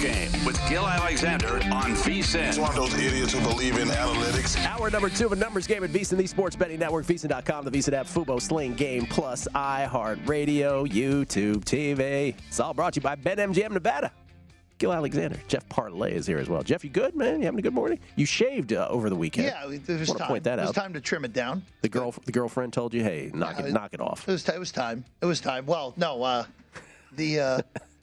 Game with Gil Alexander on VSIN. He's one of those idiots who believe in analytics. Hour number two of a numbers game at VSIN, the Sports Betting Network, VSIN.com, the VSIN app, Fubo, Sling, Game Plus, iHeartRadio, YouTube, TV. It's all brought to you by BetMGM Nevada. Gil Alexander, Jeff Parlay is here as well. Jeff, you good, man? You having a good morning? You shaved uh, over the weekend. Yeah, it was Want to time. point that out. it was time to trim it down. The girl, the girlfriend told you, "Hey, knock Yeah, it, knock it off." It was, it was time. It was time. Well, no, uh, the uh, y-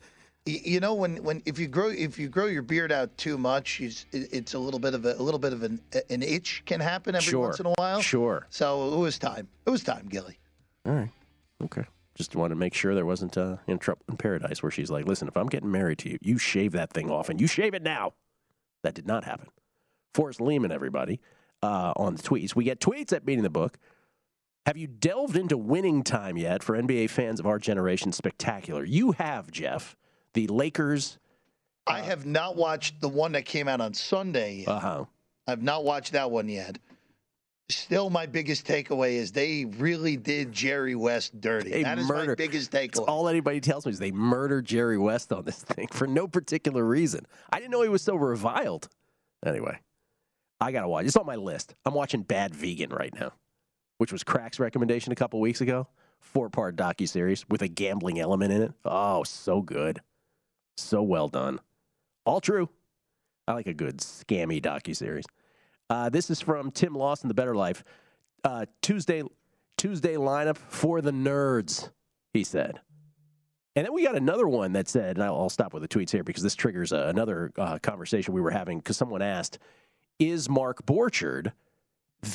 you know when, when if you grow if you grow your beard out too much, it's, it's a little bit of a, a little bit of an an itch can happen every Sure. once in a while. Sure. So it was time. It was time, Gilly. All right. Okay. Just wanted to make sure there wasn't uh, in trouble in paradise where she's like, listen, if I'm getting married to you, you shave that thing off and you shave it now. That did not happen. Forrest Lehman, everybody, uh, on the tweets. We get tweets at Beating the Book. Have you delved into winning time yet for NBA fans of our generation? Spectacular. You have, Jeff. The Lakers. I have not watched the one that came out on Sunday. Yet. Uh huh. I've not watched that one yet. Still, my biggest takeaway is they really did Jerry West dirty. They that is my biggest takeaway. all anybody tells me is they murdered Jerry West on this thing for no particular reason. I didn't know he was so reviled. Anyway, I gotta watch. It's on my list. I'm watching Bad Vegan right now, which was Crack's recommendation a couple weeks ago. Four part docu series with a gambling element in it. Oh, so good, so well done. All true. I like a good scammy docu series. Uh, this is from Tim Lawson, The Better Life. Uh, Tuesday, Tuesday lineup for the nerds, he said. And then we got another one that said, and I'll, I'll stop with the tweets here because this triggers uh, another uh, conversation we were having because someone asked, is Mark Borchard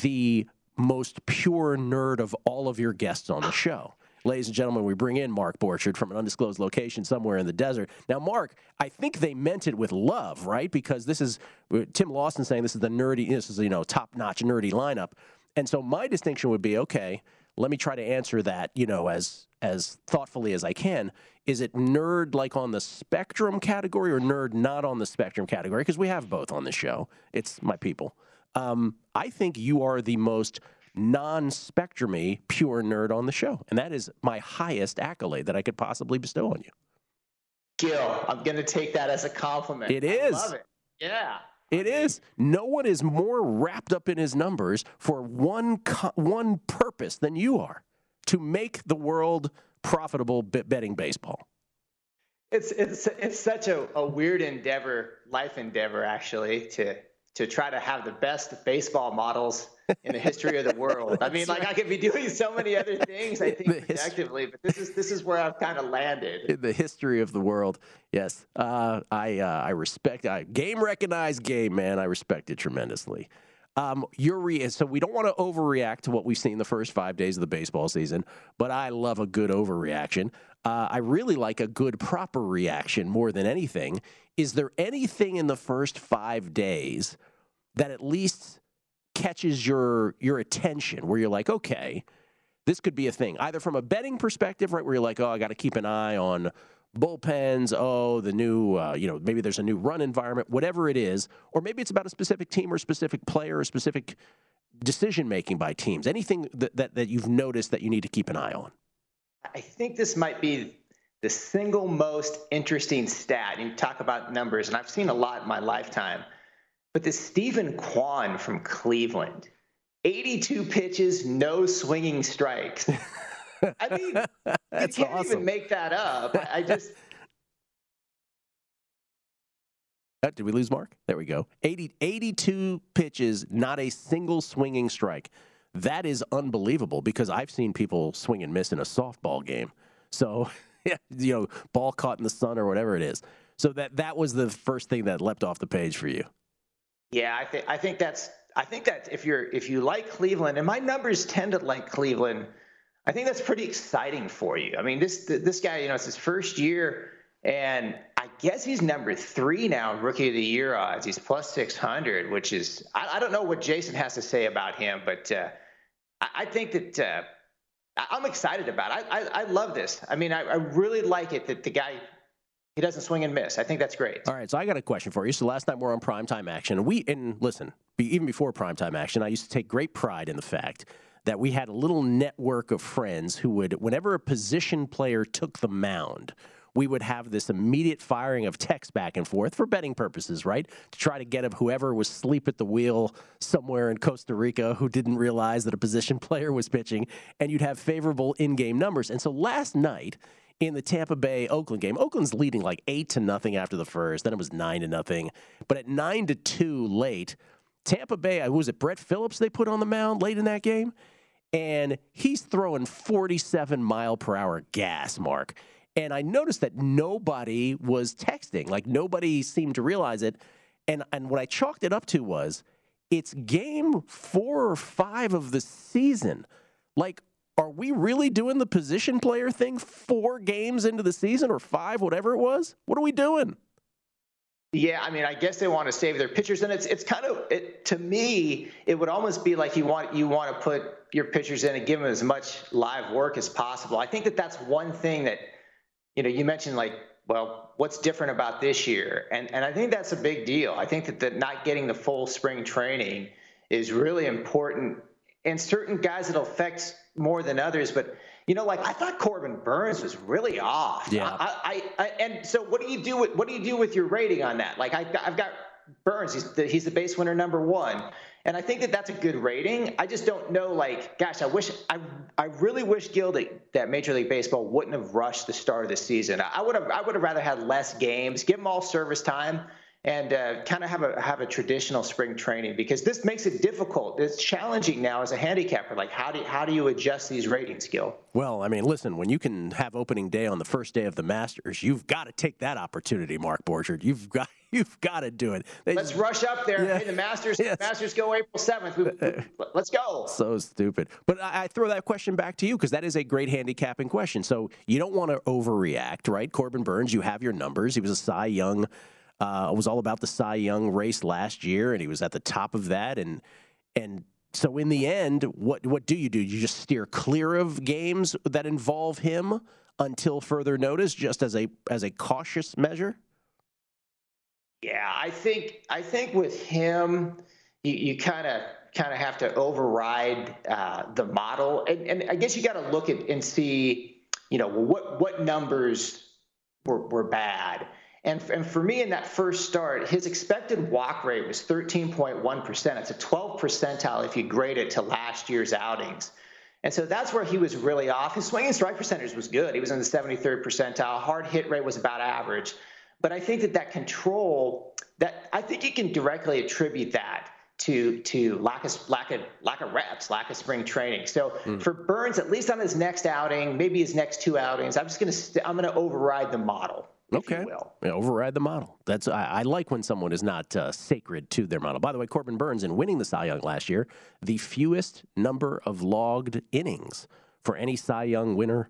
the most pure nerd of all of your guests on the show? Ladies and gentlemen, we bring in Mark Borchard from an undisclosed location somewhere in the desert. Now, Mark, I think they meant it with love, right? Because this is Tim Lawson saying this is the nerdy, this is you know top notch nerdy lineup, and so my distinction would be okay. Let me try to answer that, you know, as as thoughtfully as I can. Is it nerd like on the spectrum category or nerd not on the spectrum category? Because we have both on the show. It's my people. Um, I think you are the most non-spectrumy pure nerd on the show, and that is my highest accolade that I could possibly bestow on you. Gil, I'm gonna take that as a compliment. It is. I love it. Yeah. It is. No one is more wrapped up in his numbers for one co- one purpose than you are to make the world profitable betting baseball. It's it's it's such a, a weird endeavor, life endeavor actually, to to try to have the best baseball models in the history of the world. I mean, like I could be doing so many other things. I think objectively, but this is this is where I've kind of landed in the history of the world. Yes, uh, I uh, I respect. I game recognized game man. I respect it tremendously. Um, your re- so we don't want to overreact to what we've seen the first five days of the baseball season, but I love a good overreaction. Uh, I really like a good proper reaction more than anything. Is there anything in the first five days that at least catches your your attention where you're like, okay, this could be a thing, either from a betting perspective, right, where you're like, oh, I got to keep an eye on bullpens, oh, the new, uh, you know, maybe there's a new run environment, whatever it is, or maybe it's about a specific team or specific player or specific decision making by teams. Anything that, that, that you've noticed that you need to keep an eye on? I think this might be the single most interesting stat. You talk about numbers, and I've seen a lot in my lifetime. But the Steven Kwan from Cleveland, 82 pitches, no swinging strikes. I mean, you can't awesome. even make that up. I, just. Oh, did we lose Mark? There we go. 80, 82 pitches, not a single swinging strike. That is unbelievable because I've seen people swing and miss in a softball game. So, yeah, you know, ball caught in the sun or whatever it is. So that that was the first thing that leapt off the page for you. Yeah, I think I think that's I think that if you're if you like Cleveland, and my numbers tend to like Cleveland, I think that's pretty exciting for you. I mean, this this guy, you know, it's his first year, and I guess he's number three now in Rookie of the Year odds. He's plus six hundred, which is I, I, don't know what Jason has to say about him, but uh, I, I, think that. Uh, I'm excited about it. I, I, I love this. I mean, I, I really like it that the guy he doesn't swing and miss. I think that's great. All right, so I got a question for you. So last night we're on primetime action. We and listen, even before primetime action, I used to take great pride in the fact that we had a little network of friends who would, whenever a position player took the mound, we would have this immediate firing of text back and forth for betting purposes, right? To try to get up whoever was sleep at the wheel somewhere in Costa Rica who didn't realize that a position player was pitching, and you'd have favorable in game numbers. And so last night, in the Tampa Bay Oakland game. Oakland's leading like eight to nothing after the first. Then it was nine to nothing. But at nine to two late, Tampa Bay, uh, was it Brett Phillips they put on the mound late in that game? And he's throwing 47 mile per hour gas, Mark. And I noticed that nobody was texting. Like nobody seemed to realize it. And and what I chalked it up to was it's game four or five of the season. Like are we really doing the position player thing four games into the season or five, whatever it was? What are we doing? Yeah, I mean, I guess they want to save their pitchers, and it's it's kind of it, to me, it would almost be like you want you want to put your pitchers in and give them as much live work as possible. I think that that's one thing that you know you mentioned like well, what's different about this year, and and I think that's a big deal. I think that the, not getting the full spring training is really important, and certain guys it'll affect more than others, but you know, like I thought Corbin Burnes was really off. Yeah. I, I, I, and so what do you do with what do you do with your rating on that? Like I, I've got Burnes. He's the, he's the base winner number one, and I think that that's a good rating. I just don't know. Like, gosh, I wish I I really wish Gil that, that Major League Baseball wouldn't have rushed the start of the season. I would have I would have rather had less games, give them all service time and uh, kind of have a have a traditional spring training because this makes it difficult. It's challenging now as a handicapper. Like how do you, how do you adjust these ratings, Gil? Well, I mean, listen, when you can have opening day on the first day of the Masters, you've got to take that opportunity, Mark Borchardt. You've got you've got to do it. They let's rush up there. Yeah, hey, the Masters yes. Masters go April seventh. let's go. So stupid. But I, I throw that question back to you because that is a great handicapping question. So you don't want to overreact, right? Corbin Burnes, you have your numbers. He was a Cy Young uh, it was all about the Cy Young race last year, and he was at the top of that. And and so in the end, what what do you do? You just steer clear of games that involve him until further notice, just as a as a cautious measure. Yeah, I think I think with him, you kind of kind of have to override uh, the model, and, and I guess you got to look at and see, you know, what what numbers were, were bad. And, and for me, in that first start, his expected walk rate was 13.1%. It's a 12 percentile if you grade it to last year's outings. And so that's where he was really off. His swing and strike percentage was good. He was in the 73rd percentile. Hard hit rate was about average. But I think that that control that I think you can directly attribute that to to lack of lack of lack of reps, lack of spring training. So mm. for Burnes, at least on his next outing, maybe his next two outings, I'm just gonna st- I'm gonna override the model. Okay. Yeah, override the model. That's I, I, like when someone is not uh, sacred to their model. By the way, Corbin Burnes in winning the Cy Young last year, the fewest number of logged innings for any Cy Young winner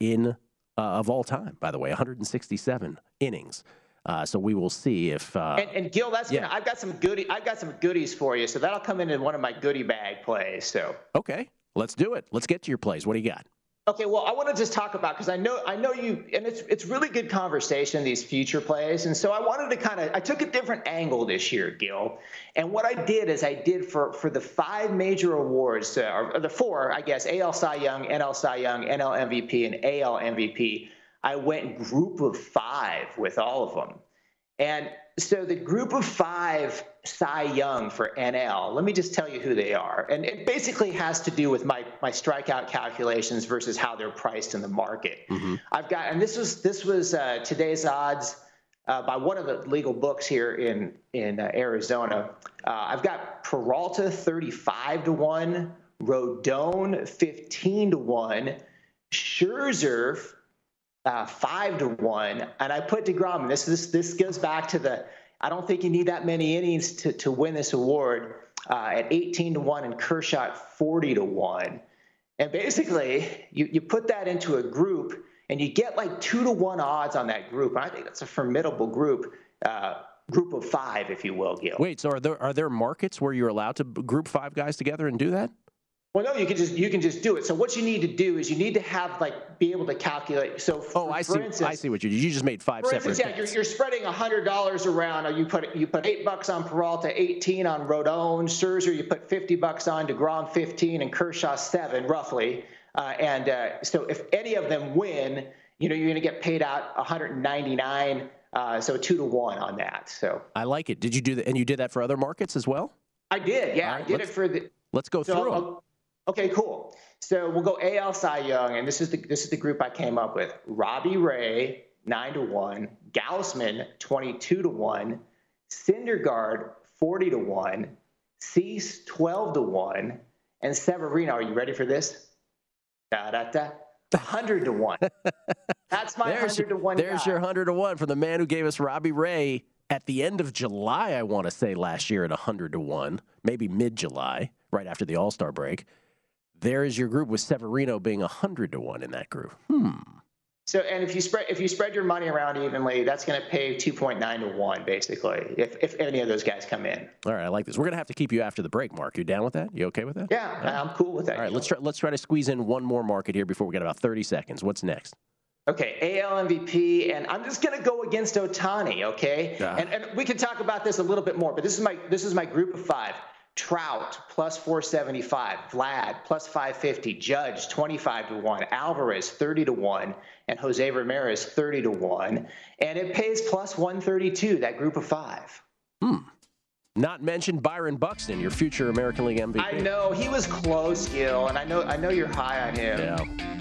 in uh, of all time. By the way, 167 innings. Uh, so we will see if. Uh, and, and, Gil, that's yeah. gonna, I've got some goodie. I've got some goodies for you. So that'll come in in one of my goodie bag plays. So. Okay, let's do it. Let's get to your plays. What do you got? Okay, well, I want to just talk about because I know I know you, and it's it's really good conversation these future plays, and so I wanted to kind of I took a different angle this year, Gil, and what I did is I did for for the five major awards, uh, or the four, I guess, AL Cy Young, NL Cy Young, NL MVP, and AL MVP. I went group of five with all of them, and so the group of five Cy Young for NL, let me just tell you who they are. And it basically has to do with my, my strikeout calculations versus how they're priced in the market. Mm-hmm. I've got, and this was, this was uh, today's odds uh, by one of the legal books here in, in uh, Arizona. Uh, I've got Peralta 35 to 1, Rodon 15 to 1, Scherzer uh, five to one, and I put deGrom. This this this goes back to the. I don't think you need that many innings to to win this award uh, at 18 to one, and Kershaw 40 to one. And basically, you you put that into a group, and you get like two to one odds on that group. And I think that's a formidable group. Uh, group of five, if you will, Gil. Wait, so are there are there markets where you're allowed to group five guys together and do that? Well, no, you can just you can just do it. So what you need to do is you need to have like be able to calculate. So for, oh, I see. Instance, I see what you did. You just made five for separate. Instance, yeah, you're, you're spreading hundred dollars around. Or you put you put eight bucks on Peralta, eighteen on Rodon, Scherzer. You put fifty bucks on deGrom, fifteen, and Kershaw seven, roughly. Uh, and uh, so if any of them win, you know you're going to get paid out 199. Uh, so two to one on that. So I like it. Did you do that? And you did that for other markets as well? I did. Yeah, right, I did it for the. Let's go so, through them. Okay, cool. So we'll go AL Cy Young, and this is the this is the group I came up with: Robbie Ray nine to one, Gausman twenty two to one, Syndergaard forty to one, Cease twelve to one, and Severino. Are you ready for this? Da da da. 100 to 1. That's my there's 100 to 1. There's guy. your 100 to 1 from the man who gave us Robbie Ray at the end of July, I want to say last year at 100 to 1, maybe mid July, right after the All Star break. There is your group with Severino being 100 to 1 in that group. Hmm. So, and if you spread if you spread your money around evenly, that's going to pay 2.9 to 1 basically if if any of those guys come in. All right, I like this. We're going to have to keep you after the break, Mark. You down with that? You okay with that? Yeah, right. I'm cool with that. All right, let's try let's try to squeeze in one more market here before we get about 30 seconds. What's next? Okay, AL MVP, and I'm just going to go against Ohtani, Okay, yeah. and and we can talk about this a little bit more, but this is my this is my group of five. Trout plus 475, Vlad plus 550, Judge 25 to 1, Alvarez 30 to 1, and Jose Ramirez 30 to 1. And it pays plus 132, that group of five. Hmm. Not mentioned Byron Buxton, your future American League MVP. I know he was close, Gil, and I know I know you're high on him. Yeah.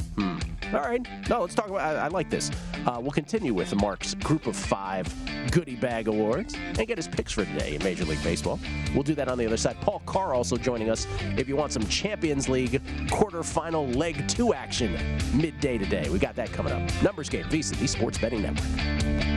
All right. No, let's talk about. I, I like this. Uh, we'll continue with Mark's Group of Five Goodie Bag Awards and get his picks for today in Major League Baseball. We'll do that on the other side. Paul Carr also joining us. If you want some Champions League quarterfinal leg two action midday today, we got that coming up. Numbers game, VSiN, the Sports Betting Network.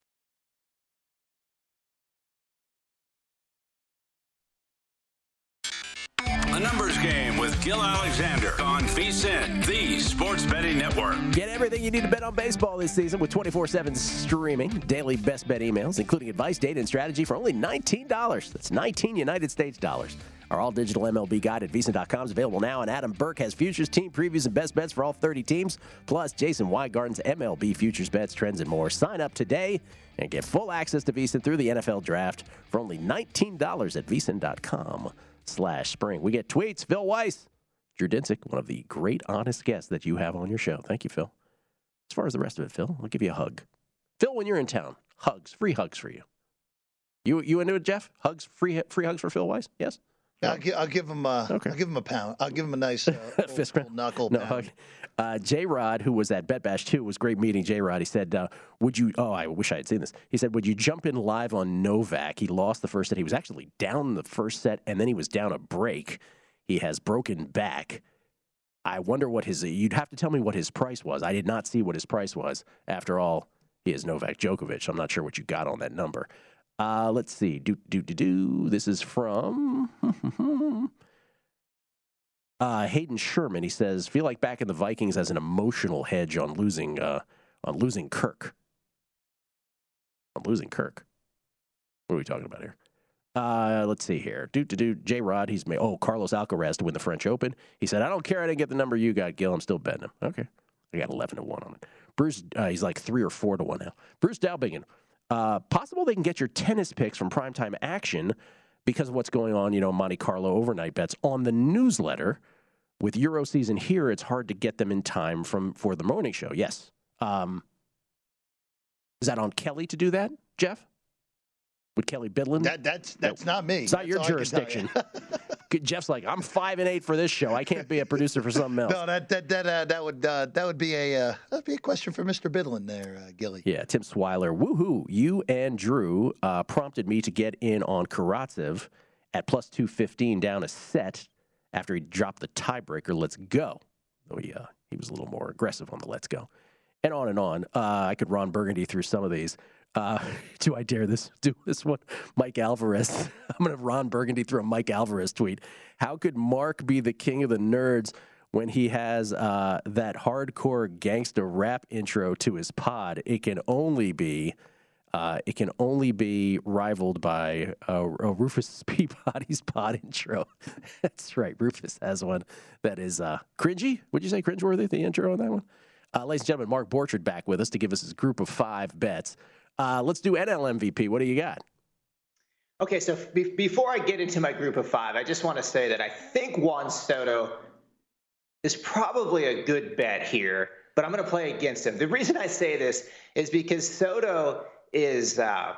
Gil Alexander on VSIN, the sports betting network. Get everything you need to bet on baseball this season with 24 7 streaming, daily best bet emails, including advice, data, and strategy for only $19. That's 19 United States dollars. Our all digital MLB guide at VSIN.com is available now, and Adam Burke has futures, team previews, and best bets for all 30 teams, plus Jason Weingarten's MLB futures bets, trends, and more. Sign up today and get full access to VSIN through the NFL draft for only $19 at VSIN.com slash spring. We get tweets. Phil Weiss, Drew Dinsick, one of the great honest guests that you have on your show. Thank you, Phil. As far as the rest of it, Phil, I'll give you a hug. Phil, when you're in town, hugs, free hugs for you. You you into it, Jeff? Hugs, free free hugs for Phil Weiss? Yes. I'll, give, I'll give him. Uh, okay. I'll give him a pound. I'll give him a nice uh, fist old, knuckle no, pound. Uh, J Rod, who was at Bet Bash too, was great meeting J Rod. He said, uh, "Would you?" Oh, I wish I had seen this. He said, "Would you jump in live on Novak?" He lost the first set. He was actually down the first set, and then he was down a break. He has broken back. I wonder what his. You'd have to tell me what his price was. I did not see what his price was. After all, he is Novak Djokovic. I'm not sure what you got on that number. Uh, let's see. Do do do do. This is from. Uh, Hayden Sherman, he says, feel like back in the Vikings as an emotional hedge on losing uh, on losing Kirk. On losing Kirk. What are we talking about here? Uh, let's see here. Do to do. J Rod, he's made. Oh, Carlos Alcaraz to win the French Open. He said, I don't care. I didn't get the number you got, Gil. I'm still betting him. Okay. I got 11 to 1 on it. Bruce, uh, he's like 3 or 4 to 1 now. Bruce Dalbingen, uh, possible they can get your tennis picks from primetime action because of what's going on, you know, Monte Carlo overnight bets on the newsletter. With Euro season here, it's hard to get them in time from for the morning show. Yes. Um, is that on Kelly to do that, Jeff? With Kelly Bidlin? That, that's that's no. not me. It's not that's your jurisdiction. You. Jeff's like, I'm five and eight for this show. I can't be a producer for something else. no, that that that uh, that would uh, that would be a uh, that'd be a question for Mr. Bidlin there, uh, Gilly. Yeah, Tim Swiler. Woohoo! You and Drew uh, prompted me to get in on Karatsev at plus two fifteen down a set after he dropped the tiebreaker. Let's go. Though he, he was a little more aggressive on the let's go. And on and on. Uh, I could Ron Burgundy through some of these. Uh, do I dare this? Do this one? Mike Alvarez. I'm to have Ron Burgundy throw a Mike Alvarez tweet. How could Mark be the king of the nerds when he has uh, that hardcore gangster rap intro to his pod? It can only be uh, it can only be rivaled by uh, Rufus Peabody's pod intro. That's right. Rufus has one that is uh, cringy. Would you say cringeworthy, the intro on that one? Uh, ladies and gentlemen, Mark Borchard back with us to give us his group of five bets. Uh, let's do NL MVP. What do you got? Okay, so be- before I get into my group of five, I just want to say that I think Juan Soto is probably a good bet here, but I'm going to play against him. The reason I say this is because Soto is uh,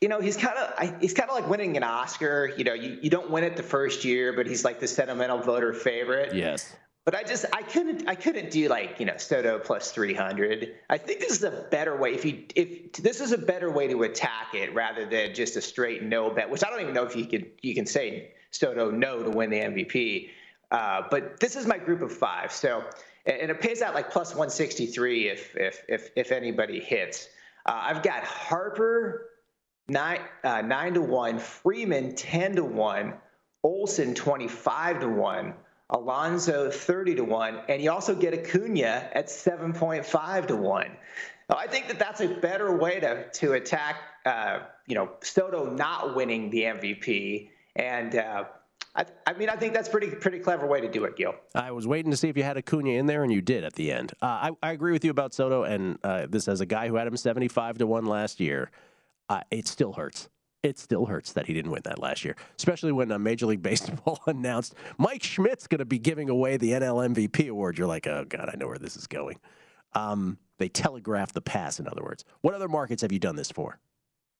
you know he's kind of he's kind of like winning an Oscar. You know, you, you don't win it the first year, but he's like the sentimental voter favorite. Yes. But I just I couldn't I couldn't do like you know Soto plus three hundred. I think this is a better way if you if this is a better way to attack it rather than just a straight no bet, which I don't even know if you could you can say Soto no to win the MVP. Uh, but this is my group of five, so and it pays out like plus 163 if if if if anybody hits. Uh, I've got Harper nine uh, nine to one, Freeman ten to one, Olson 25 to 1, Alonso 30 to 1, and you also get Acuna at 7.5 to 1. Now, I think that that's a better way to, to attack, uh, you know, Soto not winning the MVP. And uh, I, I, mean, I think that's pretty pretty clever way to do it, Gil. I was waiting to see if you had Acuna in there, and you did at the end. Uh, I, I, agree with you about Soto, and uh, this as a guy who had him 75 to 1 last year, uh, it still hurts it still hurts that he didn't win that last year, especially when uh, Major League Baseball announced Mike Schmidt's going to be giving away the NL MVP award. You're like, oh, God, I know where this is going. Um, they telegraphed the pass, in other words. What other markets have you done this for?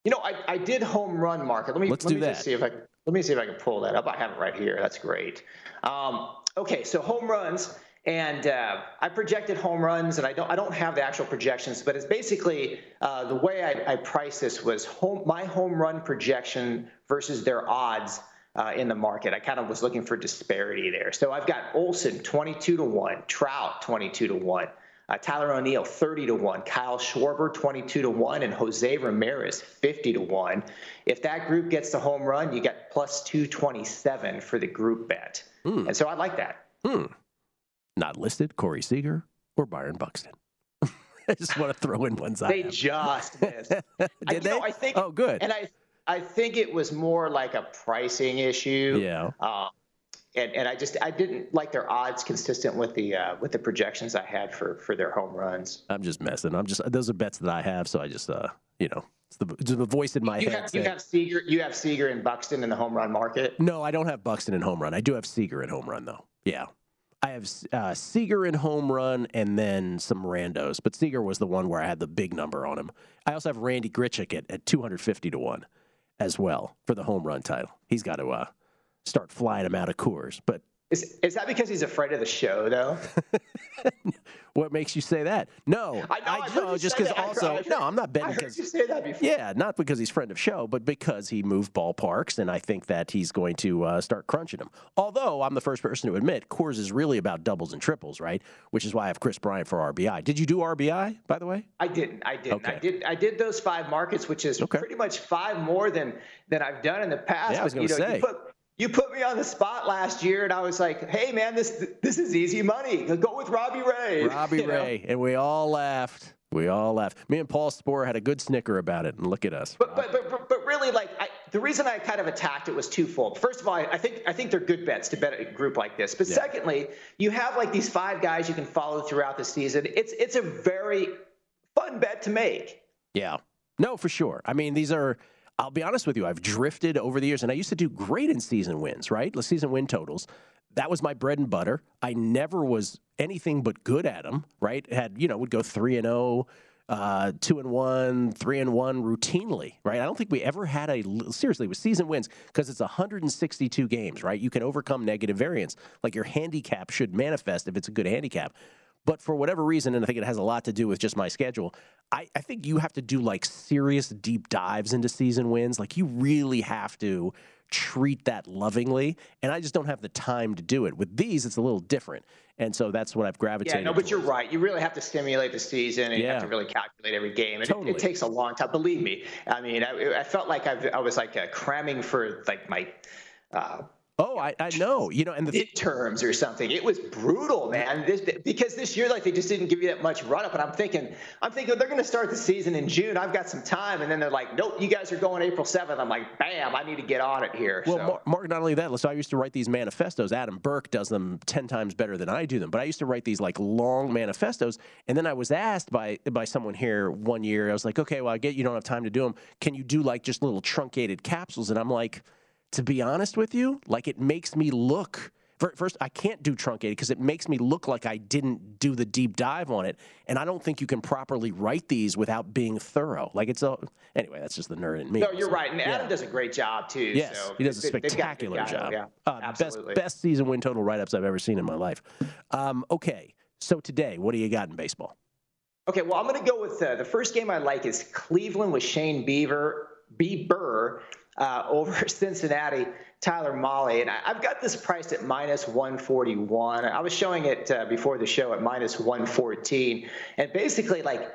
You know, I, I did home run market. Let me Let's let do me that. see if I let me see if I can pull that up. I have it right here. That's great. Um, okay, so home runs. And uh, I projected home runs, and I don't I don't have the actual projections, but it's basically uh, the way I, I priced this was home my home run projection versus their odds uh, in the market. I kind of was looking for disparity there. So I've got Olson 22 to one, Trout 22 to one. Uh, Tyler O'Neill 30 to 1, Kyle Schwarber 22 to 1, and Jose Ramirez 50 to 1. If that group gets the home run, you get plus 227 for the group bet. Hmm. And so I like that. Hmm. Not listed, Corey Seager or Byron Buxton. I just want to throw in one side. They just missed. Did I, they? Know, I think, oh, good. And I, I think it was more like a pricing issue. Yeah. Uh, and, and I just I didn't like their odds consistent with the uh, with the projections I had for for their home runs. I'm just messing. I'm just those are bets that I have, so I just uh you know it's the, it's the voice in my you head. Have, saying, you have Seager, you have Seager and Buxton in the home run market. No, I don't have Buxton in home run. I do have Seager in home run though. Yeah. I have uh, Seager in home run and then some randos, but Seager was the one where I had the big number on him. I also have Randy Grichuk at, at 250 to 1 as well for the home run title. He's got to uh, start flying him out of Coors. But is, is that because he's afraid of the show, though? what makes you say that? No, I know. I, I just because also. heard, no, I'm not betting I heard you say that before. Yeah, not because he's friend of show, but because he moved ballparks, and I think that he's going to uh, start crunching them. Although I'm the first person to admit Coors is really about doubles and triples, right? Which is why I have Kris Bryant for RBI. Did you do RBI by the way? I didn't. I didn't. Okay. I did. I did those five markets, which is Okay. pretty much five more than than I've done in the past. Yeah, I was you know, say. You put, you put me on the spot last year, and I was like, "Hey, man, this this is easy money. Go with Robbie Ray." Robbie You know? Ray, and we all laughed. We all laughed. Me and Paul Sporer had a good snicker about it, and look at us. But, but, but, but- but really, like I, the reason I kind of attacked it was twofold. First of all, I, I think I think they're good bets to bet a group like this. But Yeah. secondly, you have like these five guys you can follow throughout the season. It's it's a very fun bet to make. Yeah. No, for sure. I mean, these are, I'll be honest with you, I've drifted over the years, and I used to do great in season wins, right? The season win totals. That was my bread and butter. I never was anything but good at them, right? Had, you know, would go 3 and 0, uh, 2 and 1, 3 and 1 routinely, right? I don't think we ever had a, seriously, with season wins, because it's 162 games, right? You can overcome negative variance. Like your handicap should manifest if it's a good handicap. But for whatever reason, and I think it has a lot to do with just my schedule, I, I think you have to do like serious deep dives into season wins. Like you really have to treat that lovingly. And I just don't have the time to do it. With these, it's a little different. And so that's what I've gravitated. Yeah, no, but you're right. You really have to stimulate the season, and you Yeah. have to really calculate every game. And it- Totally. it, takes a long time. Believe me. I mean, I, I felt like I've, I was like uh, cramming for like my. Uh, Oh, I, I know. You know, and the midterms or something. It was brutal, man. This because this year, like they just didn't give you that much run up. And I'm thinking, I'm thinking they're going to start the season in June. I've got some time, and then they're like, nope, you guys are going April 7th. I'm like, bam, I need to get on it here. Well, so. Mark, not only that, so I used to write these manifestos. Adam Burke does them 10 times better than I do them. But I used to write these like long manifestos. And then I was asked by by someone here one year, I was like, okay, well, I get you don't have time to do them. Can you do like just little truncated capsules? And I'm like, to be honest with you, like it makes me look. First, I can't do truncated because it makes me look like I didn't do the deep dive on it, and I don't think you can properly write these without being thorough. Like it's a anyway. That's just the nerd in me. no, you're So, right. And yeah. Adam does a great job too. Yes, so he does a they- they've got good spectacular guys, job. Yeah, Uh, best absolutely. best season win total write ups I've ever seen in my life. Um, okay, so today, what do you got in baseball? Okay, well, I'm going to go with uh, the first game I like is Cleveland with Shane Beaver, Bieber uh, over Cincinnati, Tyler Mahle. And I, I've got this priced at minus 141. I was showing it uh, before the show at minus 114. And basically, like,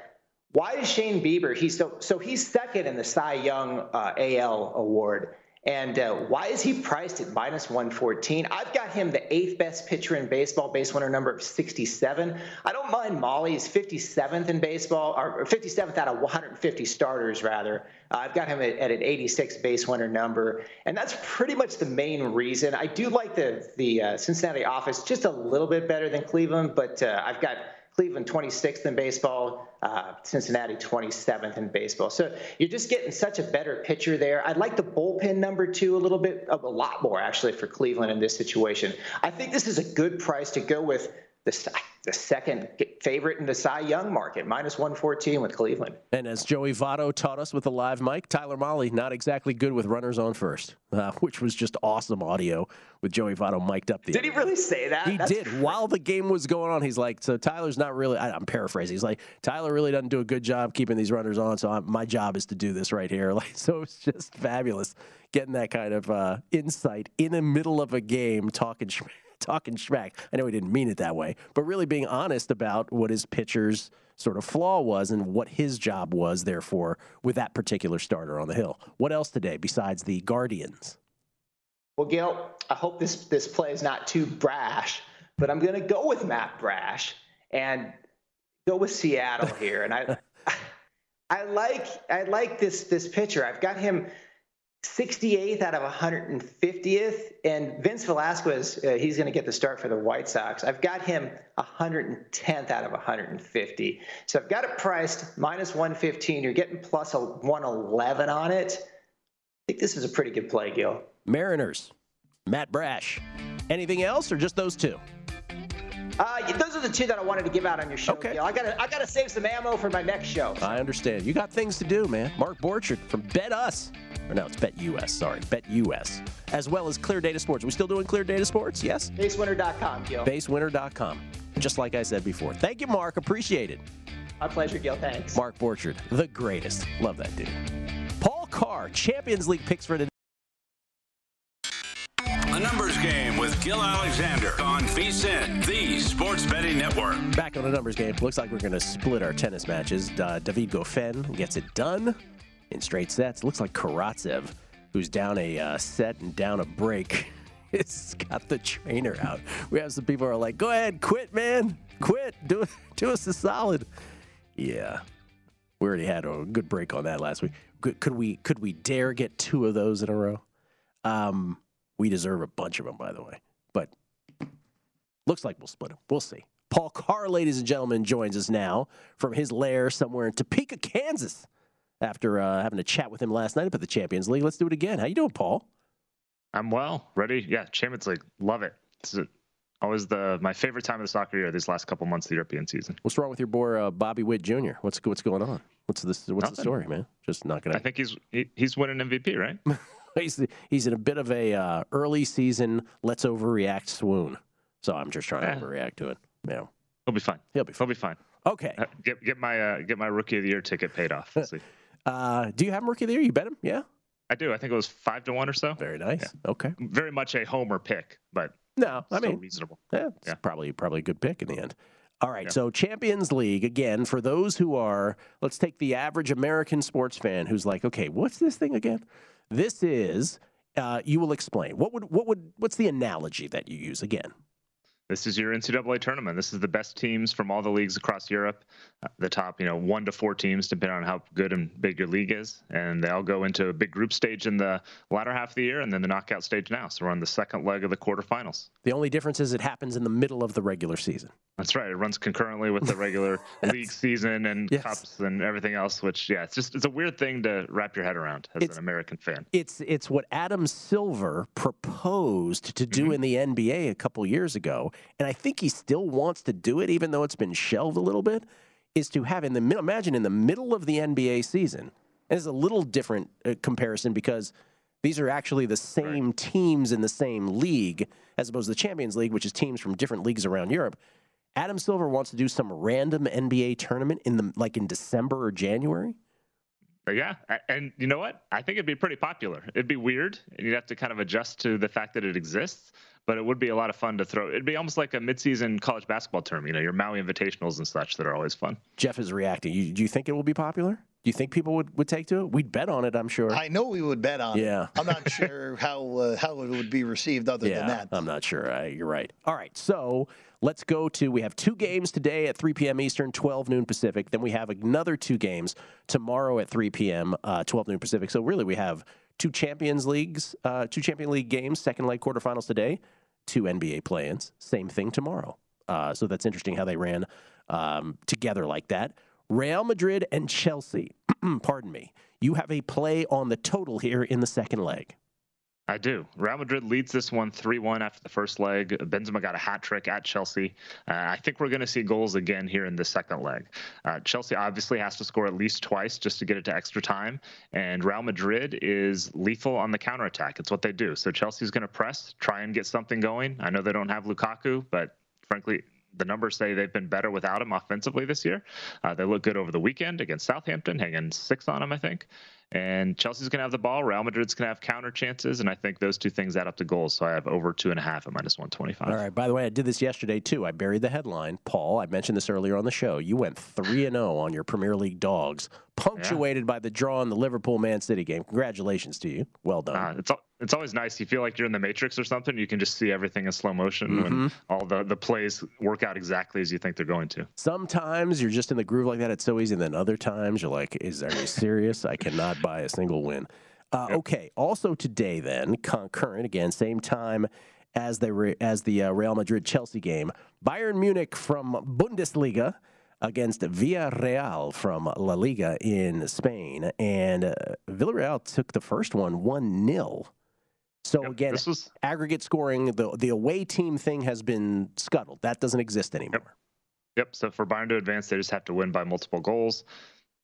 why is Shane Bieber? He's so so he's second in the Cy Young uh, AL award. And uh, why is he priced at minus 114? I've got him the eighth best pitcher in baseball, base winner number of 67. I don't mind Mahle. He's 57th in baseball, or 57th out of 150 starters, rather. Uh, I've got him at, at, an 86 base winner number, and that's pretty much the main reason. I do like the the uh, Cincinnati office just a little bit better than Cleveland, but uh, I've got Cleveland 26th in baseball, uh, Cincinnati 27th in baseball. So you're just getting such a better pitcher there. I'd like the bullpen number two a little bit, a lot more actually for Cleveland in this situation. I think this is a good price to go with the, the second favorite in the Cy Young market, minus 114 with Cleveland. And as Joey Votto taught us with a live mic, Tyler Mahle not exactly good with runners on first, uh, which was just awesome audio with Joey Votto mic'd up. The did he really say that? He That's did. Crazy. While the game was going on, he's like, so Tyler's not really, I, am paraphrasing. He's like, Tyler really doesn't do a good job keeping these runners on, so I'm, my job is to do this right here. Like, so it's just fabulous getting that kind of uh, insight in the middle of a game, talking talking schmack. I know he didn't mean it that way, but really being honest about what his pitcher's sort of flaw was and what his job was, therefore, with that particular starter on the hill. What else today besides the Guardians? Well, Gil, I hope this this play is not too brash, but I'm going to go with Matt Brash and go with Seattle here. And I, I like I like this this pitcher. I've got him 68th out of 150th. And Vince Velasquez, uh, he's going to get the start for the White Sox. I've got him 110th out of 150. So I've got it priced minus 115. You're getting plus a 111 on it. I think this is a pretty good play, Gil. Mariners, Matt Brash. Anything else or just those two? Uh, are the two that I wanted to give out on your show. Okay. Gil. I gotta, I gotta save some ammo for my next show. I understand. You got things to do, man. Mark Borchard from Bet Us or no, it's Bet US. Sorry, Bet US, as well as Clear Data Sports. Are we still doing Clear Data Sports? Yes. Basewinner.com, Gil. Basewinner.com. Just like I said before. Thank you, Mark. Appreciate it. My pleasure, Gil. Thanks. Mark Borchard, the greatest. Love that dude. Paul Carr, Champions League picks for today. Gil Alexander on VSIN, the Sports Betting Network. Back on the numbers game. Looks like we're going to split our tennis matches. Uh, David Goffin gets it done in straight sets. Looks like Karatsev, who's down a uh, set and down a break, has got the trainer out. We have some people who are like, "Go ahead, quit, man, quit, do do us a solid." Yeah, we already had a good break on that last week. Could, we could we dare get two of those in a row? Um, we deserve a bunch of them, by the way. But looks like we'll split them. We'll see. Paul Carr, ladies and gentlemen, joins us now from his lair somewhere in Topeka, Kansas after uh, having a chat with him last night about the Champions League. Let's do it again. How you doing, Paul? I'm well. Ready? Yeah, Champions League. Love it. It's always the my favorite time of the soccer year. These last couple months of the European season. What's wrong with your boy uh, Bobby Witt Jr.? What's what's going on? What's this? What's Nothing. the story, man? Just not gonna. I think he's he, he's winning MVP, right? he's he's in a bit of a uh, early season let's overreact swoon. So I'm just trying to overreact to it. Yeah, he'll be fine. He'll be fine. He'll be fine. Okay. Uh, get get my uh, get my rookie of the year ticket paid off. Uh, do you have him rookie of the year? You bet him? Yeah. I do. I think it was five to one or so. Very nice. Yeah. Okay. Very much a homer pick, but no, I mean reasonable. Yeah, it's yeah. probably probably a good pick in the end. All right, yeah. so Champions League again for those who are. Let's take the average American sports fan who's like, okay, what's this thing again? This is. Uh, you will explain. What would what would what's the analogy that you use again? This is your NCAA tournament. This is the best teams from all the leagues across Europe, uh, the top, you know, one to four teams, depending on how good and big your league is. And they all go into a big group stage in the latter half of the year and then the knockout stage now. So we're on the second leg of the quarterfinals. The only difference is it happens in the middle of the regular season. That's right. It runs concurrently with the regular league season and yes. cups and everything else, which, yeah, it's just, it's a weird thing to wrap your head around as it's, an American fan. It's, it's what Adam Silver proposed to do mm-hmm. in the NBA a couple years ago. And I think he still wants to do it, even though it's been shelved a little bit, is to have in the imagine in the middle of the NBA season. And it's a little different uh, comparison because these are actually the same right. teams in the same league as opposed to the Champions League, which is teams from different leagues around Europe. Adam Silver wants to do some random NBA tournament in the like in December or January. Yeah, and you know what? I think it'd be pretty popular. It'd be weird, and you'd have to kind of adjust to the fact that it exists but it would be a lot of fun to throw. It'd be almost like a midseason college basketball term, you know, your Maui Invitationals and such that are always fun. Jeff is reacting. You, do you think it will be popular? Do you think people would, would take to it? We'd bet on it, I'm sure. I know we would bet on Yeah. it. I'm not sure how uh, how it would be received other yeah, than that. I'm not sure. I, you're right. All right, so let's go to. We have two games today at 3 p.m. Eastern, 12 noon Pacific. Then we have another two games tomorrow at 3 p.m., uh, 12 noon Pacific. So really, we have two Champions Leagues, uh, two Champion League games, second leg quarterfinals today, two NBA play-ins. Same thing tomorrow. Uh, so that's interesting how they ran um, together like that. Real Madrid and Chelsea. pardon me. You have a play on the total here in the second leg. I do. Real Madrid leads this one 3 1 after the first leg. Benzema got a hat trick at Chelsea. Uh, I think we're going to see goals again here in the second leg. Uh, Chelsea obviously has to score at least twice just to get it to extra time. And Real Madrid is lethal on the counterattack. It's what they do. So Chelsea's going to press, try and get something going. I know they don't have Lukaku, but frankly, the numbers say they've been better without him offensively this year. Uh, they look good over the weekend against Southampton, hanging six on him, I think. And Chelsea's going to have the ball. Real Madrid's going to have counter chances. And I think those two things add up to goals. So I have over two and a half at minus 125. All right. By the way, I did this yesterday too. I buried the headline. Paul, I mentioned this earlier on the show. You went 3 and 0 on your Premier League dogs, punctuated by the draw in the Liverpool Man City game. Congratulations to you. Well done. Uh, it's it's always nice. You feel like you're in the Matrix or something. You can just see everything in slow motion when Mhm. all the, the plays work out exactly as you think they're going to. Sometimes you're just in the groove like that. It's so easy. And then other times you're like, is are you serious? I cannot buy a single win. Uh, Okay. Also today, then concurrent again, same time as the as the uh, Real Madrid Chelsea game. Bayern Munich from Bundesliga against Villarreal from La Liga in Spain, and uh, Villarreal took the first one one 0 So again, this was- aggregate scoring. The the away team thing has been scuttled. That doesn't exist anymore. Yep. So for Bayern to advance, they just have to win by multiple goals.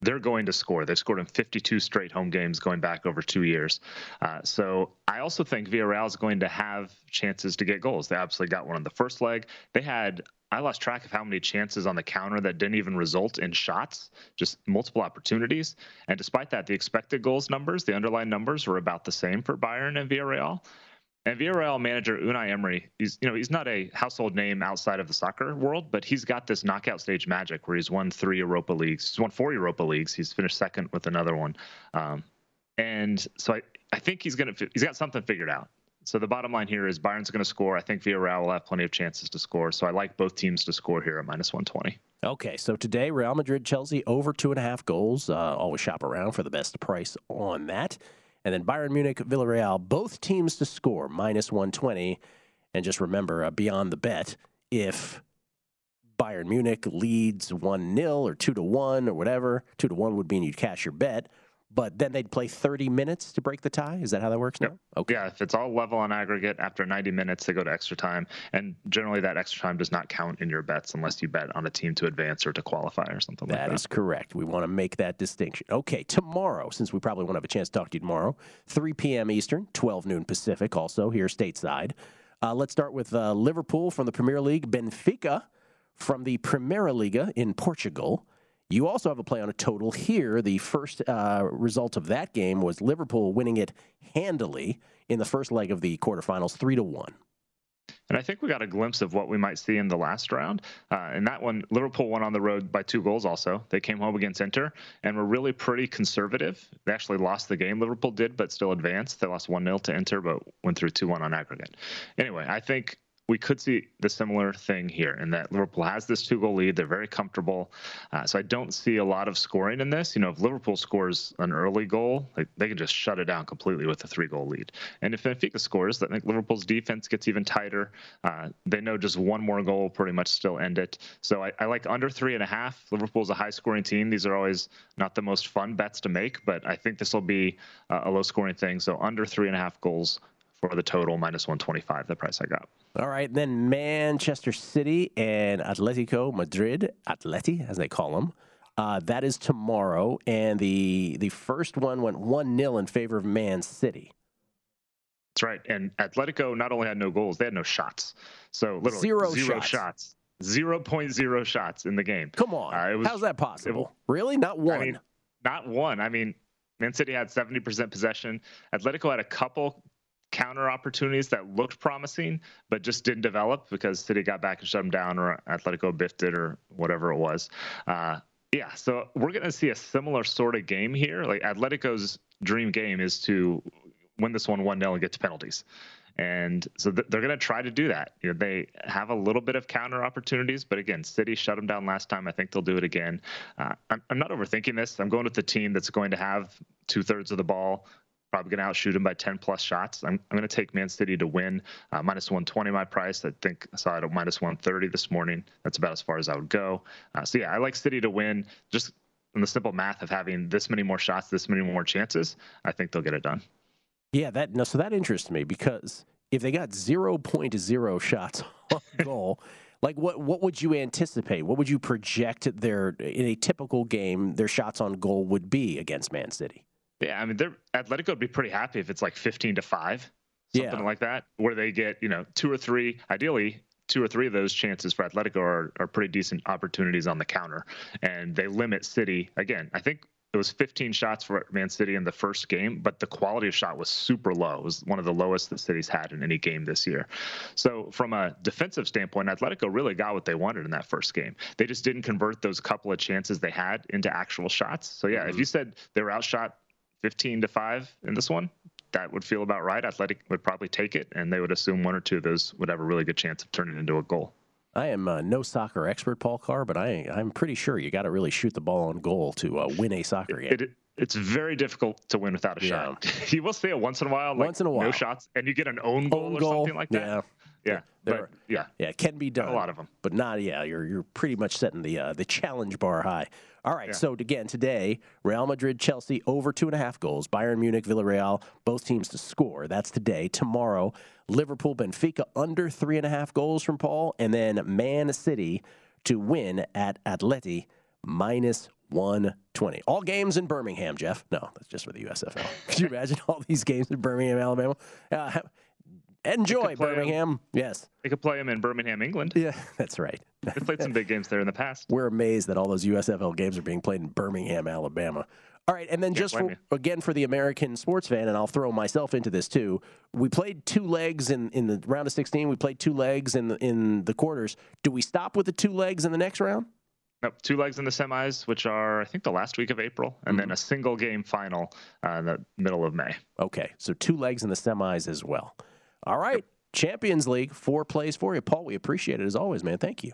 They're going to score. They've scored in 52 straight home games going back over two years. Uh, so I also think Villarreal is going to have chances to get goals. They absolutely got one in the first leg. They had I lost track of how many chances on the counter that didn't even result in shots, just multiple opportunities. And despite that, the expected goals numbers, the underlying numbers, were about the same for Bayern and Villarreal. And Villarreal manager Unai Emery, he's you know he's not a household name outside of the soccer world, but he's got this knockout stage magic where he's won three Europa leagues, he's won four Europa leagues, he's finished second with another one, um, and so I, I think he's gonna he's got something figured out. So the bottom line here is Bayern's going to score. I think Villarreal will have plenty of chances to score. So I like both teams to score here at minus 120. Okay, so today Real Madrid Chelsea over two and a half goals. Uh, always shop around for the best price on that. And then Bayern Munich, Villarreal, both teams to score minus 120. And just remember, uh, beyond the bet, if Bayern Munich leads 1 0 or 2 to 1 or whatever, 2 to 1 would mean you'd cash your bet. But then they'd play 30 minutes to break the tie. Is that how that works now? Okay. Yeah, if it's all level on aggregate after 90 minutes, they go to extra time. And generally, that extra time does not count in your bets unless you bet on a team to advance or to qualify or something like that. That is correct. We want to make that distinction. Okay, tomorrow, since we probably won't have a chance to talk to you tomorrow, 3 p.m. Eastern, 12 noon Pacific, also here stateside. Uh, let's start with uh, Liverpool from the Premier League, Benfica from the Primeira Liga in Portugal. You also have a play on a total here. The first uh, result of that game was Liverpool winning it handily in the first leg of the quarterfinals, three to one. And I think we got a glimpse of what we might see in the last round. Uh, in that one, Liverpool won on the road by two goals also. They came home against Inter and were really pretty conservative. They actually lost the game, Liverpool did, but still advanced. They lost 1 0 to Inter, but went through 2 1 on aggregate. Anyway, I think we could see the similar thing here in that Liverpool has this two goal lead. They're very comfortable. Uh, so I don't see a lot of scoring in this. You know, if Liverpool scores an early goal, like, they can just shut it down completely with a three goal lead. And if Benfica scores, I think Liverpool's defense gets even tighter. Uh, they know just one more goal will pretty much still end it. So I, I like under three and a half. Liverpool's a high scoring team. These are always not the most fun bets to make, but I think this will be uh, a low scoring thing. So under three and a half goals for the total, minus 125, the price I got. All right, then Manchester City and Atletico Madrid, Atleti as they call them. Uh, that is tomorrow, and the the first one went one 0 in favor of Man City. That's right. And Atletico not only had no goals, they had no shots. So literally Zero zero shots. shots. 0.0 shots in the game. Come on. Uh, it was- How's that possible? really? Not one. I mean, not one. I mean, Man City had 70% possession. Atletico had a couple counter opportunities that looked promising, but just didn't develop because City got back and shut them down, or Atletico biffed it, or whatever it was. Uh, Yeah, so we're going to see a similar sort of game here. Like Atletico's dream game is to win this one 1 0 and get to penalties. And so th- they're going to try to do that. You know, they have a little bit of counter opportunities, but again, City shut them down last time. I think they'll do it again. Uh, I'm, I'm not overthinking this. I'm going with the team that's going to have two thirds of the ball, probably going to outshoot them by 10 plus shots. I'm, I'm going to take Man City to win uh, minus 120 my price. I think I saw it at minus 130 this morning. That's about as far as I would go. Uh, so yeah, I like City to win. Just in the simple math of having this many more shots, this many more chances, I think they'll get it done. Yeah, that no, so that interests me because if they got 0.0 shots on goal, like what what would you anticipate? What would you project their in a typical game their shots on goal would be against Man City? Yeah, I mean, they're Atletico would be pretty happy if it's like 15 to 5, something Yeah. like that, where they get, you know, two or three, ideally two or three of those chances for Atletico are, are pretty decent opportunities on the counter. And they limit City. Again, I think it was 15 shots for Man City in the first game, but the quality of shot was super low. It was one of the lowest that City's had in any game this year. So, from a defensive standpoint, Atletico really got what they wanted in that first game. They just didn't convert those couple of chances they had into actual shots. So, yeah, if mm-hmm. you said they were outshot 15 to 5 in this one, that would feel about right. Athletic would probably take it, and they would assume one or two of those would have a really good chance of turning into a goal. I am uh, no soccer expert, Paul Carr, but I I'm pretty sure you got to really shoot the ball on goal to uh, win a soccer game. It, it, it's very difficult to win without a Yeah. shot. you will see it once in a while, like Once in a while. no shots, and you get an own goal Own or goal, something like that. yeah. Yeah, There but are- yeah, Yeah, it can be done. a lot of them. but not. Yeah, you're you're pretty much setting the uh, the challenge bar high. All right, Yeah. so again today, Real Madrid, Chelsea over two and a half goals. Bayern Munich, Villarreal, both teams to score. That's today. Tomorrow, Liverpool, Benfica under three and a half goals from Paul, and then Man City to win at Atleti 120. All games in Birmingham, Jeff. No, that's just for the USFL. Could you imagine all these games in Birmingham, Alabama? Uh, enjoy. Birmingham. Yes. they could play them in Birmingham, England. Yeah, that's right. They've played some big games there in the past. We're amazed that all those USFL games are being played in Birmingham, Alabama. All right, and then just for, again for the American sports fan, and I'll throw myself into this too. We played two legs in, in the round of 16. We played two legs in the, in the quarters. Do we stop with the two legs in the next round? Nope, two legs in the semis, which are I think the last week of April, and Mm-hmm. then a single game final uh, in the middle of May. Okay, so two legs in the semis as well. All right, Champions League, four plays for you, Paul. We appreciate it as always, man. Thank you.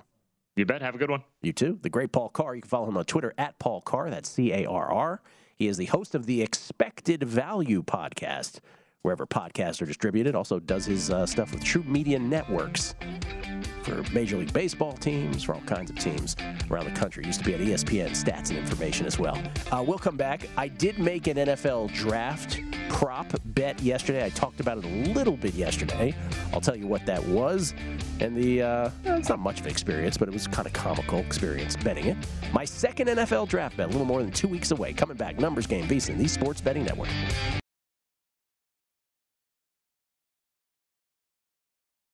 You bet. Have a good one. You too. The great Paul Carr. You can follow him on Twitter at Paul Carr. That's C A R R. He is the host of the Expected Value podcast, wherever podcasts are distributed. Also does his uh, stuff with TruMedia Networks for Major League Baseball teams, for all kinds of teams around the country. Used to be at ESPN Stats and Information as well. Uh, we'll come back. I did make an NFL draft prop bet yesterday. I talked about it a little bit yesterday. I'll tell you what that was. And the, uh, it's not much of an experience, but it was kind of comical experience betting it. My second NFL draft bet, a little more than two weeks away. Coming back, Numbers Game, VSiN, the Sports Betting Network.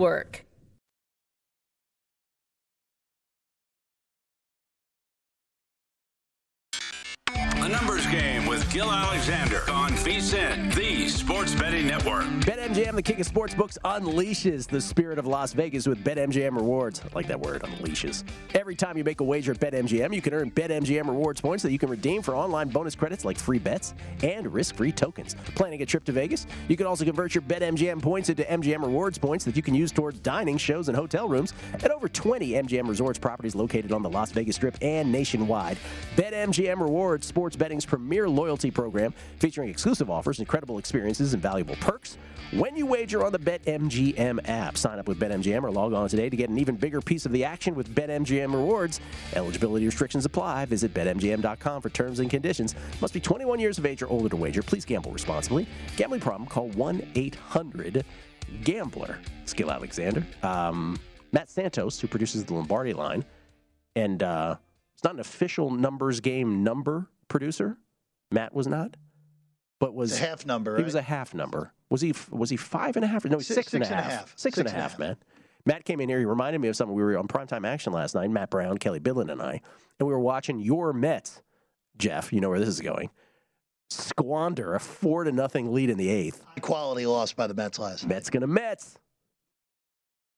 A Gil Alexander on VSIN, the Sports Betting Network. BetMGM, the king of sportsbooks, unleashes the spirit of Las Vegas with BetMGM rewards. I like that word, unleashes. Every time you make a wager at BetMGM, you can earn BetMGM rewards points that you can redeem for online bonus credits like free bets and risk-free tokens. Planning a trip to Vegas? You can also convert your BetMGM points into MGM rewards points that you can use towards dining, shows, and hotel rooms at over 20 MGM Resorts properties located on the Las Vegas Strip and nationwide. BetMGM rewards sports betting's premier loyalty program featuring exclusive offers, incredible experiences, and valuable perks. When you wager on the BetMGM app, sign up with BetMGM or log on today to get an even bigger piece of the action with BetMGM rewards. Eligibility restrictions apply. Visit BetMGM.com for terms and conditions. Must be 21 years of age or older to wager. Please gamble responsibly. Gambling problem? Call 1 800 Gambler. Skill Alexander. Um, Matt Santos, who produces the Lombardi line, and uh, it's not an official numbers game number producer. Matt was not, but was a half number, He was a half number. Was he? Was he five and a half? No, he's Six- six and six and a half. half. Six and a half, man. Matt came in here. He reminded me of something. We were on primetime action last night. Matt Brown, Kelly Bidlin, and I, and we were watching your Mets. Jeff, you know where this is going. Squander a four to nothing lead in the eighth. Quality loss by the Mets last night. Mets gonna Mets.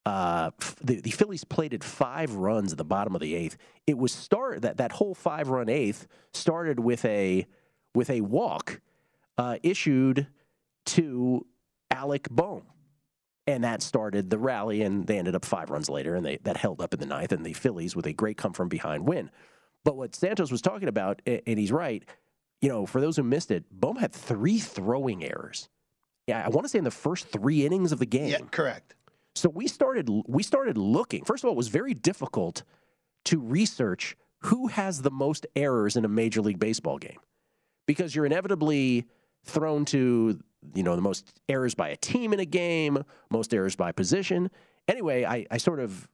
Uh, the, the Phillies plated five runs at the bottom of the eighth. It was start that that whole five run eighth started with a with a walk uh, issued to Alec Bohm, and that started the rally. And they ended up five runs later, and they that held up in the ninth. And the Phillies with a great come from behind win. But what Santos was talking about, and he's right. You know, for those who missed it, Bohm had three throwing errors. Yeah, I want to say in the first three innings of the game. Yeah, correct. So we started we started looking. First of all, it was very difficult to research who has the most errors in a major league baseball game. Because you're inevitably thrown to, you know, the most errors by a team in a game, most errors by position. Anyway, I, I sort of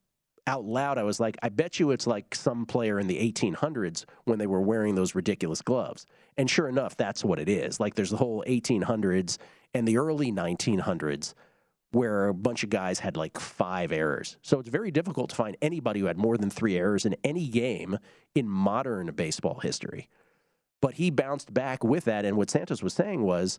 out loud I was like, I bet you it's like some player in the 1800s when they were wearing those ridiculous gloves. And sure enough, that's what it is. Like there's the whole 1800s and the early 1900s where a bunch of guys had like five errors. So it's very difficult to find anybody who had more than three errors in any game in modern baseball history. But he bounced back with that. And what Santos was saying was,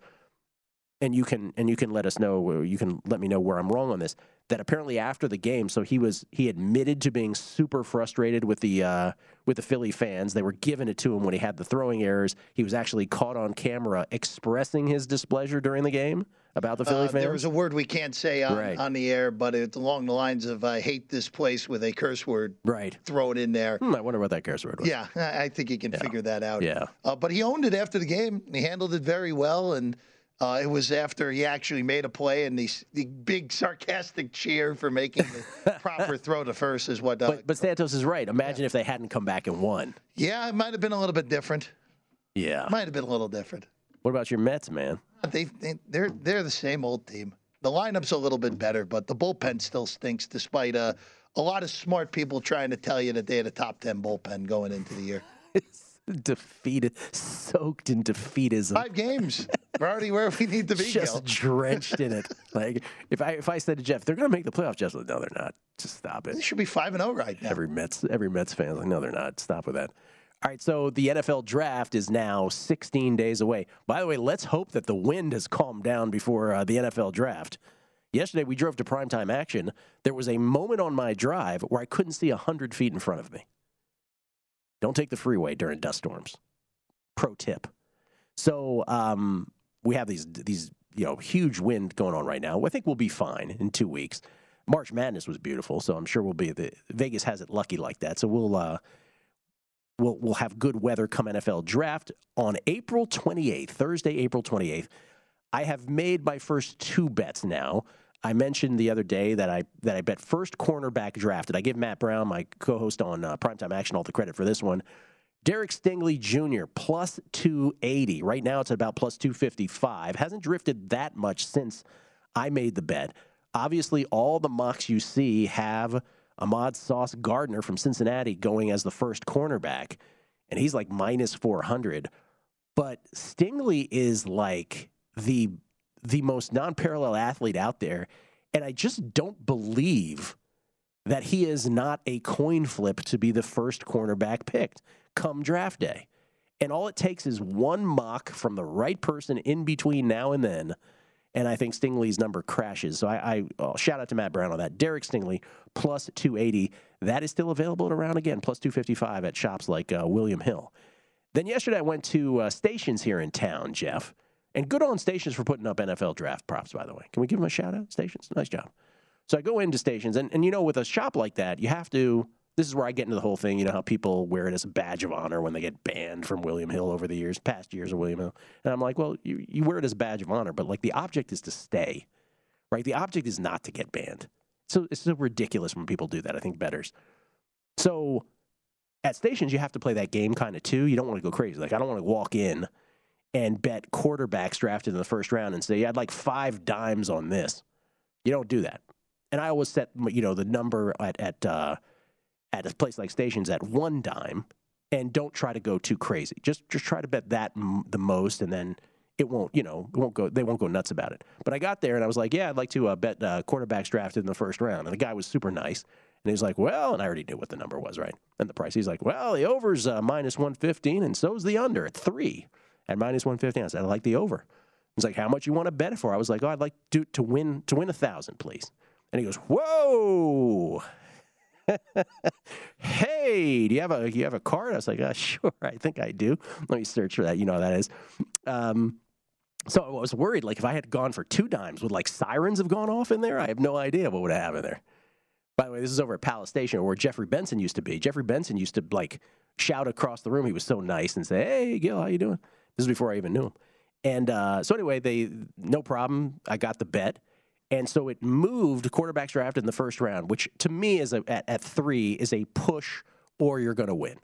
and you can and you can let us know, you can let me know where I'm wrong on this. That apparently after the game, so he was he admitted to being super frustrated with the uh, with the Philly fans. They were giving it to him when he had the throwing errors. He was actually caught on camera expressing his displeasure during the game about the Philly Uh, fans. there was a word we can't say on, Right. on the air, but it's along the lines of "I hate this place" with a curse word. Right. Throw it in there. Hmm, I wonder what that curse word was. Yeah, I think he can figure that out. Yeah. Uh, but he owned it after the game. He handled it very well, and uh, it was after he actually made a play, and the, the big sarcastic cheer for making the proper throw to first is what. Uh, But, but Santos is right. Imagine if they hadn't come back and won. yeah, it might have been a little bit different. Yeah. Might have been a little different. What about your Mets, man? They, they they're they're the same old team. The lineup's a little bit better, but the bullpen still stinks. Despite uh, a lot of smart people trying to tell you that they had a top ten bullpen going into the year. Defeated, soaked in defeatism. Five games. We're already where we need to be. Just Gil. drenched in it. Like if I if I said to Jeff, they're going to make the playoffs, Jeff's like, no, they're not. Just stop it. They should be five and zero right now. Every Mets every Mets fan like, no, they're not. Stop with that. All right, so the NFL draft is now 16 days away. By the way, let's hope that the wind has calmed down before uh, the NFL draft. Yesterday, we drove to primetime action. There was a moment on my drive where I couldn't see 100 feet in front of me. Don't take the freeway during dust storms. Pro tip. So um, we have these these you know huge wind going on right now. I think we'll be fine in two weeks. March Madness was beautiful, so I'm sure we'll be the Vegas has it lucky like that. So we'll uh, we'll we'll have good weather come NFL draft on April 28th, Thursday, April 28th. I have made my first two bets now. I mentioned the other day that I that I bet first cornerback drafted. I give Matt Brown, my co-host on uh, Primetime Action, all the credit for this one. Derek Stingley Jr. plus 280. Right now it's about plus 255. Hasn't drifted that much since I made the bet. Obviously, all the mocks you see have Ahmad Sauce Gardner from Cincinnati going as the first cornerback, and he's like minus 400. But Stingley is like the the most non-parallel athlete out there, and I just don't believe that he is not a coin flip to be the first cornerback picked come draft day. And all it takes is one mock from the right person in between now and then. And I think Stingley's number crashes. So I, I oh, shout out to Matt Brown on that. Derek Stingley plus 280. That is still available at around again, plus 255 at shops like uh, William Hill. Then yesterday I went to uh, stations here in town, Jeff. And good on stations for putting up NFL draft props, by the way. Can we give them a shout out? Stations? Nice job. So I go into stations, and, and you know, with a shop like that, you have to this is where I get into the whole thing. You know how people wear it as a badge of honor when they get banned from William Hill over the years, past years of William Hill. And I'm like, well, you, you wear it as a badge of honor, but like the object is to stay, right? The object is not to get banned. So it's so ridiculous when people do that. I think bettors. So at stations, you have to play that game kind of too. You don't want to go crazy. Like I don't want to walk in and bet quarterbacks drafted in the first round and say, yeah, I'd like five dimes on this. You don't do that. And I always set, you know, the number at, at uh, at a place like Stations at one dime, and don't try to go too crazy. Just just try to bet that m- the most, and then it won't you know it won't go they won't go nuts about it. But I got there and I was like, yeah, I'd like to uh, bet uh, quarterbacks drafted in the first round, and the guy was super nice. And he's like, well, and I already knew what the number was, right? And the price. He's like, well, the over's uh, minus 115, and so's the under at three at minus 115. I said, I like the over. He's like, how much you want to bet it for? I was like, oh, I'd like to, to win to win a thousand, please. And he goes, whoa. Hey, do you have a you have a card? I was like, uh, sure, I think I do. Let me search for that. You know how that is. Um, so I was worried, like if I had gone for two dimes, would like sirens have gone off in there? I have no idea what would have happened there. By the way, this is over at Palace Station where Jeffrey Benson used to be. Jeffrey Benson used to like shout across the room. He was so nice and say, "Hey, Gil, how you doing?" This is before I even knew him. And uh, so anyway, they no problem. I got the bet. And so it moved quarterbacks drafted in the first round, which to me is a, at, at three is a push or you're going to win.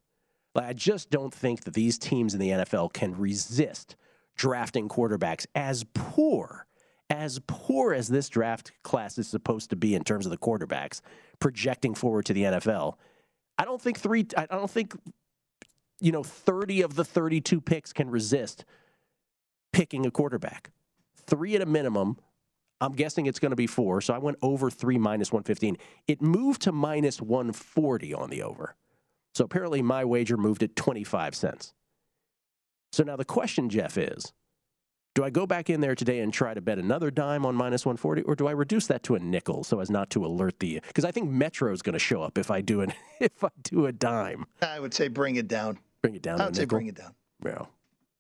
Like, I just don't think that these teams in the NFL can resist drafting quarterbacks as poor, as poor as this draft class is supposed to be in terms of the quarterbacks projecting forward to the NFL. I don't think three, I don't think, you know, 30 of the 32 picks can resist picking a quarterback. Three at a minimum I'm guessing it's going to be four. So I went over three minus 115. It moved to minus 140 on the over. So apparently my wager moved at 25 cents. So now the question, Jeff, is do I go back in there today and try to bet another dime on minus 140, or do I reduce that to a nickel so as not to alert the? Because I think Metro is going to show up if I do an if I do a dime. I would say bring it down. Bring it down. I would say nickel? bring it down. Yeah.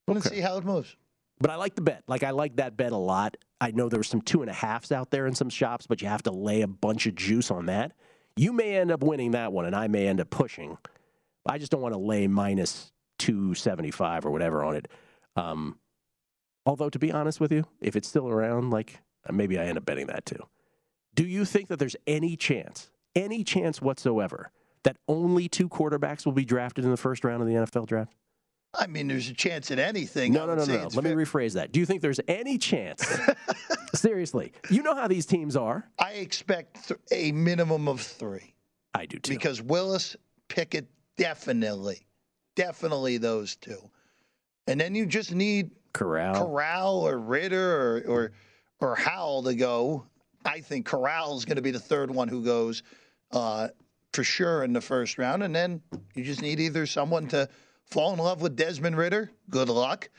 Let's see how it moves. But I like the bet. Like I like that bet a lot. I know there were some two and a halves out there in some shops, but you have to lay a bunch of juice on that. You may end up winning that one, and I may end up pushing. I just don't want to lay minus two seventy five or whatever on it. Um, although to be honest with you, if it's still around, like maybe I end up betting that too. Do you think that there's any chance, any chance whatsoever, that only two quarterbacks will be drafted in the first round of the NFL draft? I mean, there's a chance at anything. No, no, no, no. Let me rephrase that. Do you think there's any chance? seriously, you know how these teams are. I expect th- a minimum of three. I do too. Because Willis, Pickett, definitely, definitely those two, and then you just need Corral, Corral or Ridder or or, or Howell to go. I think Corral is going to be the third one who goes uh, for sure in the first round, and then you just need either someone to fall in love with Desmond Ridder. Good luck.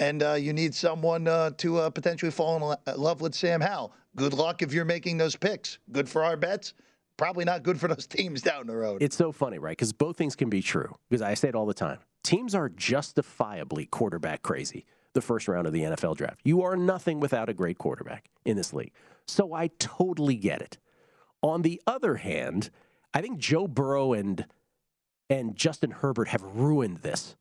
And uh, you need someone uh, to uh, potentially fall in lo- love with Sam Howell. Good luck if you're making those picks. Good for our bets. Probably not good for those teams down the road. It's so funny, right? Because both things can be true. Because I say it all the time. Teams are justifiably quarterback crazy the first round of the NFL draft. You are nothing without a great quarterback in this league. So I totally get it. On the other hand, I think Joe Burrow and and Justin Herbert have ruined this.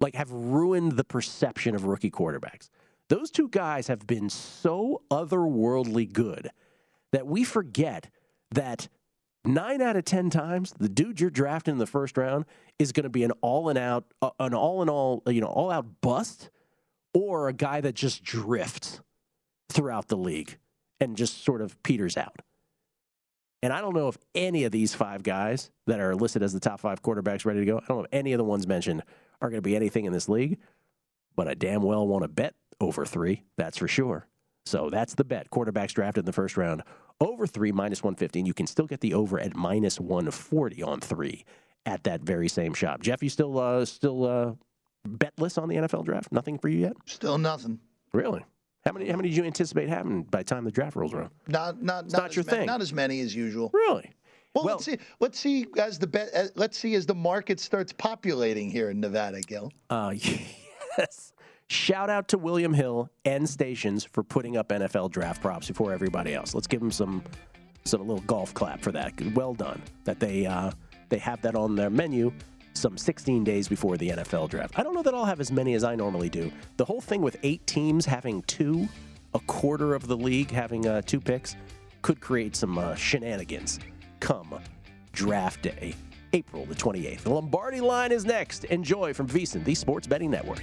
Like have ruined the perception of rookie quarterbacks. Those two guys have been so otherworldly good that we forget that nine out of ten times the dude you're drafting in the first round is going to be an all in out, uh, an all in all, you know, all out bust, or a guy that just drifts throughout the league and just sort of peters out. And I don't know if any of these five guys that are listed as the top five quarterbacks ready to go, I don't know if any of the ones mentioned are going to be anything in this league, but I damn well want to bet over three. That's for sure. So that's the bet. Quarterbacks drafted in the first round over three, minus 115. You can still get the over at minus 140 on three at that very same shop. Jeff, you still uh, still uh, betless on the NFL draft? Nothing for you yet? Still nothing. Really? How many? How many do you anticipate having by the time the draft rolls around? Not not It's not, not your ma- thing. Not as many as usual. Really? Well, let's see. Let's see as the bet. Uh, let's see as the market starts populating here in Nevada, Gil. Uh, yes. Shout out to William Hill and Stations for putting up NFL draft props before everybody else. Let's give them some some little golf clap for that. Well done that they uh, they have that on their menu some 16 days before the NFL draft. I don't know that I'll have as many as I normally do. The whole thing with eight teams having two, a quarter of the league having uh, two picks, could create some uh, shenanigans come draft day, April the 28th. The Lombardi line is next. Enjoy from VSiN, the Sports Betting Network.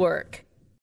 Network.